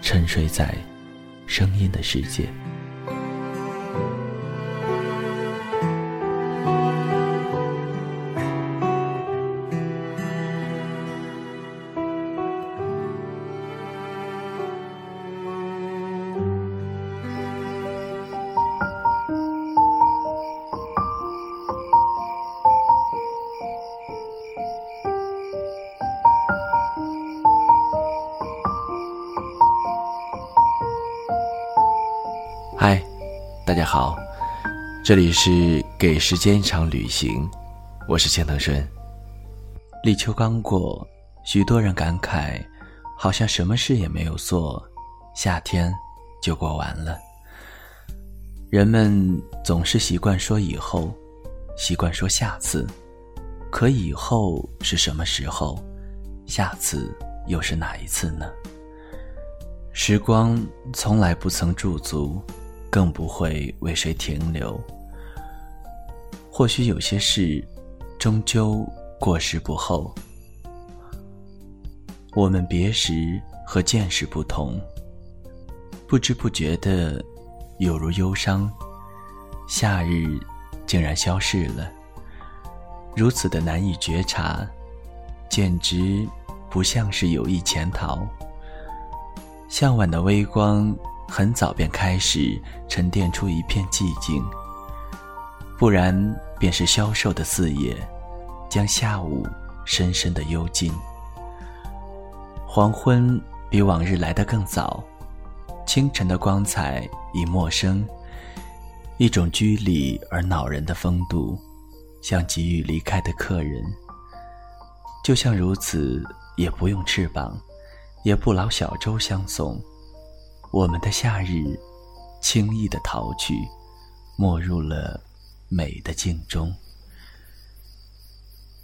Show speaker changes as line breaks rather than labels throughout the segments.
沉睡在声音的世界。嗨，大家好，这里是给时间一场旅行，我是钱腾顺。立秋刚过，许多人感慨，好像什么事也没有做，夏天就过完了。人们总是习惯说以后，习惯说下次，可以后是什么时候？下次又是哪一次呢？时光从来不曾驻足。更不会为谁停留。或许有些事，终究过时不候。我们别时和见识不同，不知不觉的，有如忧伤。夏日竟然消逝了，如此的难以觉察，简直不像是有意潜逃。向晚的微光。很早便开始沉淀出一片寂静，不然便是消瘦的四野，将下午深深的幽禁。黄昏比往日来得更早，清晨的光彩已陌生，一种居里而恼人的风度，像急于离开的客人。就像如此，也不用翅膀，也不劳小舟相送。我们的夏日，轻易的逃去，没入了美的镜中。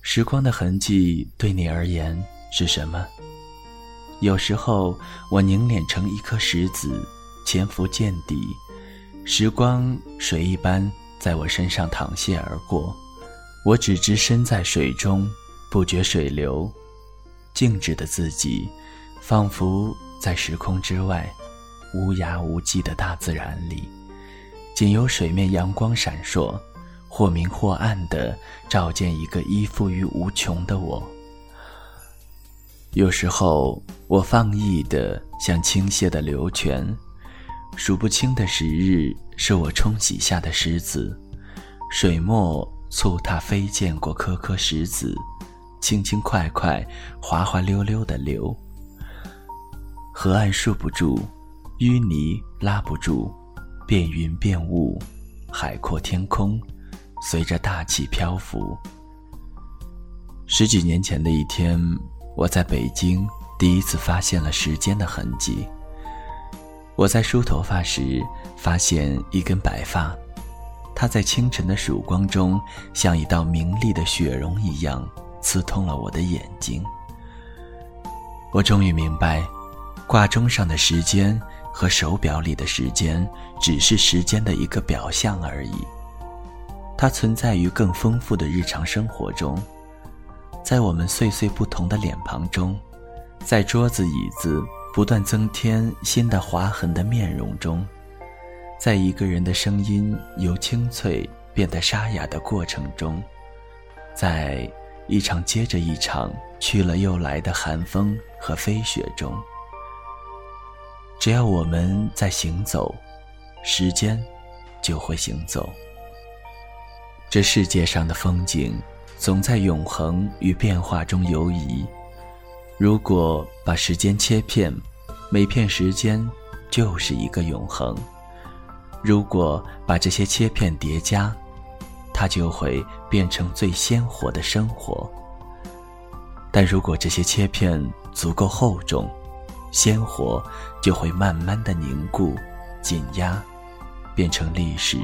时光的痕迹对你而言是什么？有时候我凝练成一颗石子，潜伏见底，时光水一般在我身上淌泻而过，我只知身在水中，不觉水流，静止的自己，仿佛在时空之外。无涯无际的大自然里，仅有水面阳光闪烁，或明或暗的照见一个依附于无穷的我。有时候，我放逸的像倾泻的流泉，数不清的时日是我冲洗下的石子，水墨促踏飞溅过颗颗石子，轻轻快快，滑滑溜溜的流。河岸束不住。淤泥拉不住，变云变雾，海阔天空，随着大气漂浮。十几年前的一天，我在北京第一次发现了时间的痕迹。我在梳头发时，发现一根白发，它在清晨的曙光中，像一道明丽的雪绒一样，刺痛了我的眼睛。我终于明白，挂钟上的时间。和手表里的时间只是时间的一个表象而已，它存在于更丰富的日常生活中，在我们岁岁不同的脸庞中，在桌子椅子不断增添新的划痕的面容中，在一个人的声音由清脆变得沙哑的过程中，在一场接着一场去了又来的寒风和飞雪中。只要我们在行走，时间就会行走。这世界上的风景，总在永恒与变化中游移。如果把时间切片，每片时间就是一个永恒。如果把这些切片叠加，它就会变成最鲜活的生活。但如果这些切片足够厚重，鲜活就会慢慢的凝固、紧压，变成历史，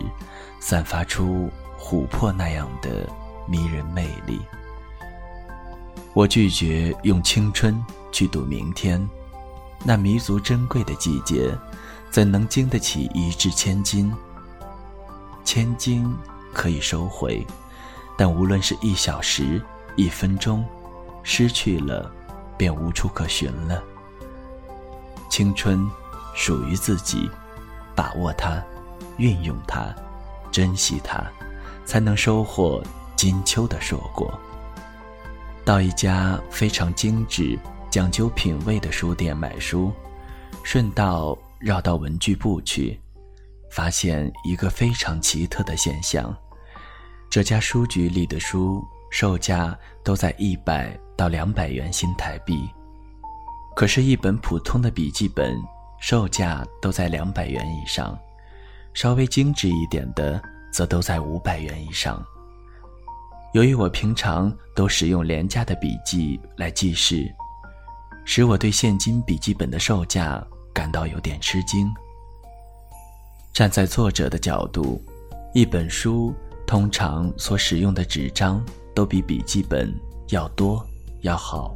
散发出琥珀那样的迷人魅力。我拒绝用青春去赌明天，那弥足珍贵的季节。怎能经得起一掷千金？千金可以收回，但无论是一小时、一分钟，失去了，便无处可寻了。青春属于自己，把握它，运用它，珍惜它，才能收获金秋的硕果。到一家非常精致、讲究品味的书店买书，顺道。绕到文具部去，发现一个非常奇特的现象：这家书局里的书售价都在一百到两百元新台币，可是，一本普通的笔记本售价都在两百元以上，稍微精致一点的则都在五百元以上。由于我平常都使用廉价的笔记来记事，使我对现金笔记本的售价。感到有点吃惊。站在作者的角度，一本书通常所使用的纸张都比笔记本要多要好，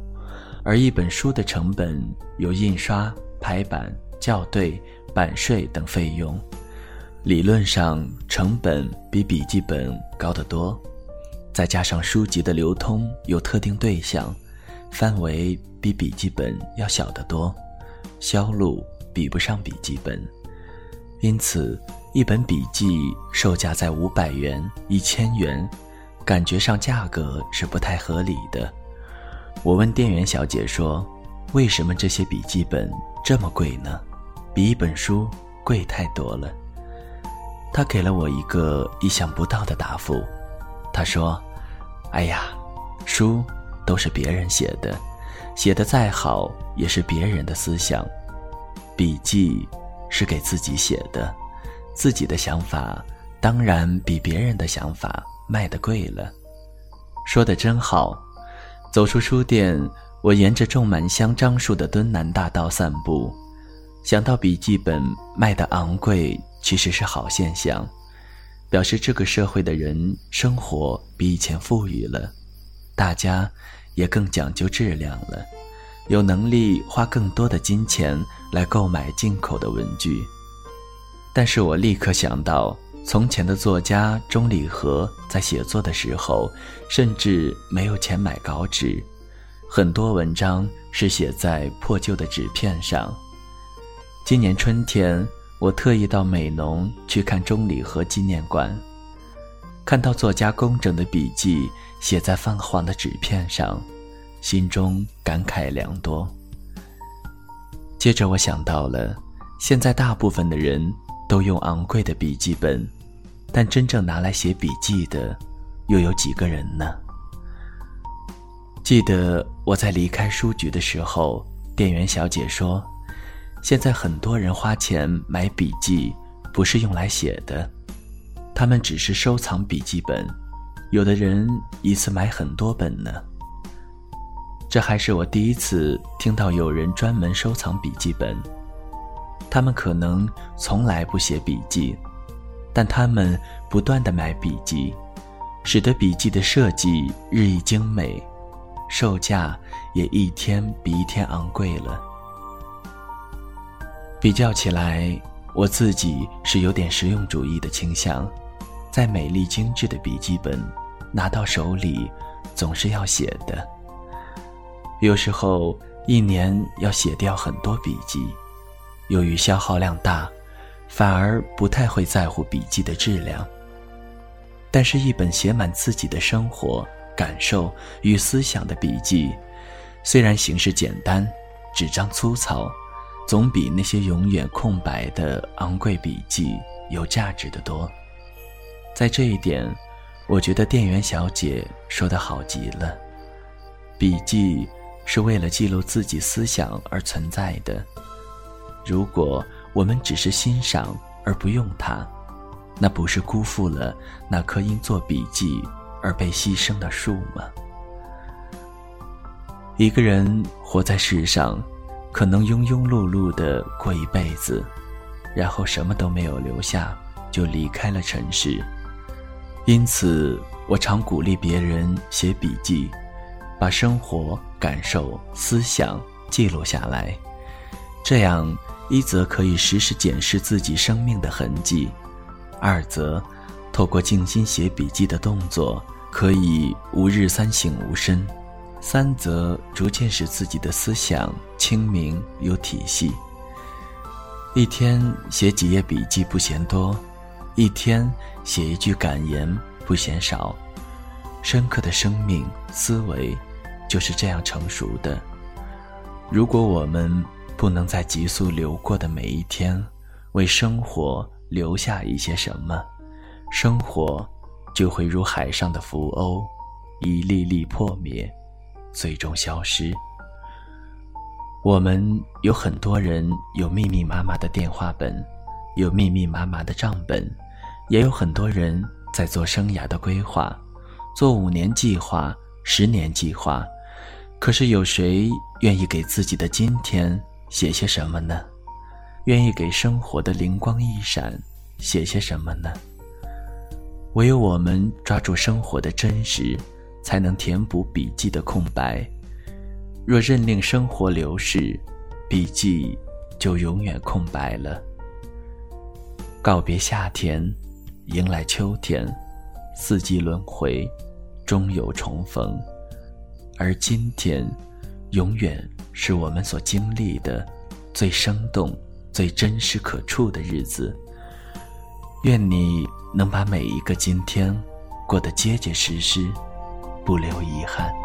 而一本书的成本有印刷、排版、校对、版税等费用，理论上成本比笔记本高得多。再加上书籍的流通有特定对象，范围比笔记本要小得多。销路比不上笔记本，因此一本笔记售价在五百元、一千元，感觉上价格是不太合理的。我问店员小姐说：“为什么这些笔记本这么贵呢？比一本书贵太多了。”她给了我一个意想不到的答复。她说：“哎呀，书都是别人写的。”写的再好，也是别人的思想；笔记是给自己写的，自己的想法当然比别人的想法卖的贵了。说的真好。走出书店，我沿着种满香樟树的敦南大道散步，想到笔记本卖的昂贵，其实是好现象，表示这个社会的人生活比以前富裕了，大家。也更讲究质量了，有能力花更多的金钱来购买进口的文具。但是我立刻想到，从前的作家钟理和在写作的时候，甚至没有钱买稿纸，很多文章是写在破旧的纸片上。今年春天，我特意到美浓去看钟理和纪念馆，看到作家工整的笔记。写在泛黄的纸片上，心中感慨良多。接着我想到了，现在大部分的人都用昂贵的笔记本，但真正拿来写笔记的，又有几个人呢？记得我在离开书局的时候，店员小姐说：“现在很多人花钱买笔记，不是用来写的，他们只是收藏笔记本。”有的人一次买很多本呢。这还是我第一次听到有人专门收藏笔记本。他们可能从来不写笔记，但他们不断的买笔记，使得笔记的设计日益精美，售价也一天比一天昂贵了。比较起来，我自己是有点实用主义的倾向，在美丽精致的笔记本。拿到手里，总是要写的。有时候一年要写掉很多笔记，由于消耗量大，反而不太会在乎笔记的质量。但是，一本写满自己的生活感受与思想的笔记，虽然形式简单，纸张粗糙，总比那些永远空白的昂贵笔记有价值的多。在这一点，我觉得店员小姐说的好极了。笔记是为了记录自己思想而存在的。如果我们只是欣赏而不用它，那不是辜负了那棵因做笔记而被牺牲的树吗？一个人活在世上，可能庸庸碌碌的过一辈子，然后什么都没有留下，就离开了尘世。因此，我常鼓励别人写笔记，把生活、感受、思想记录下来。这样，一则可以时时检视自己生命的痕迹；二则，透过静心写笔记的动作，可以吾日三省吾身。三则逐渐使自己的思想清明有体系。一天写几页笔记不嫌多，一天写一句感言不嫌少。深刻的生命思维就是这样成熟的。如果我们不能在急速流过的每一天为生活留下一些什么，生活就会如海上的浮鸥，一粒粒破灭。最终消失。我们有很多人有密密麻麻的电话本，有密密麻麻的账本，也有很多人在做生涯的规划，做五年计划、十年计划。可是有谁愿意给自己的今天写些什么呢？愿意给生活的灵光一闪写些什么呢？唯有我们抓住生活的真实。才能填补笔记的空白。若任令生活流逝，笔记就永远空白了。告别夏天，迎来秋天，四季轮回，终有重逢。而今天，永远是我们所经历的最生动、最真实可触的日子。愿你能把每一个今天过得结结实实。不留遗憾。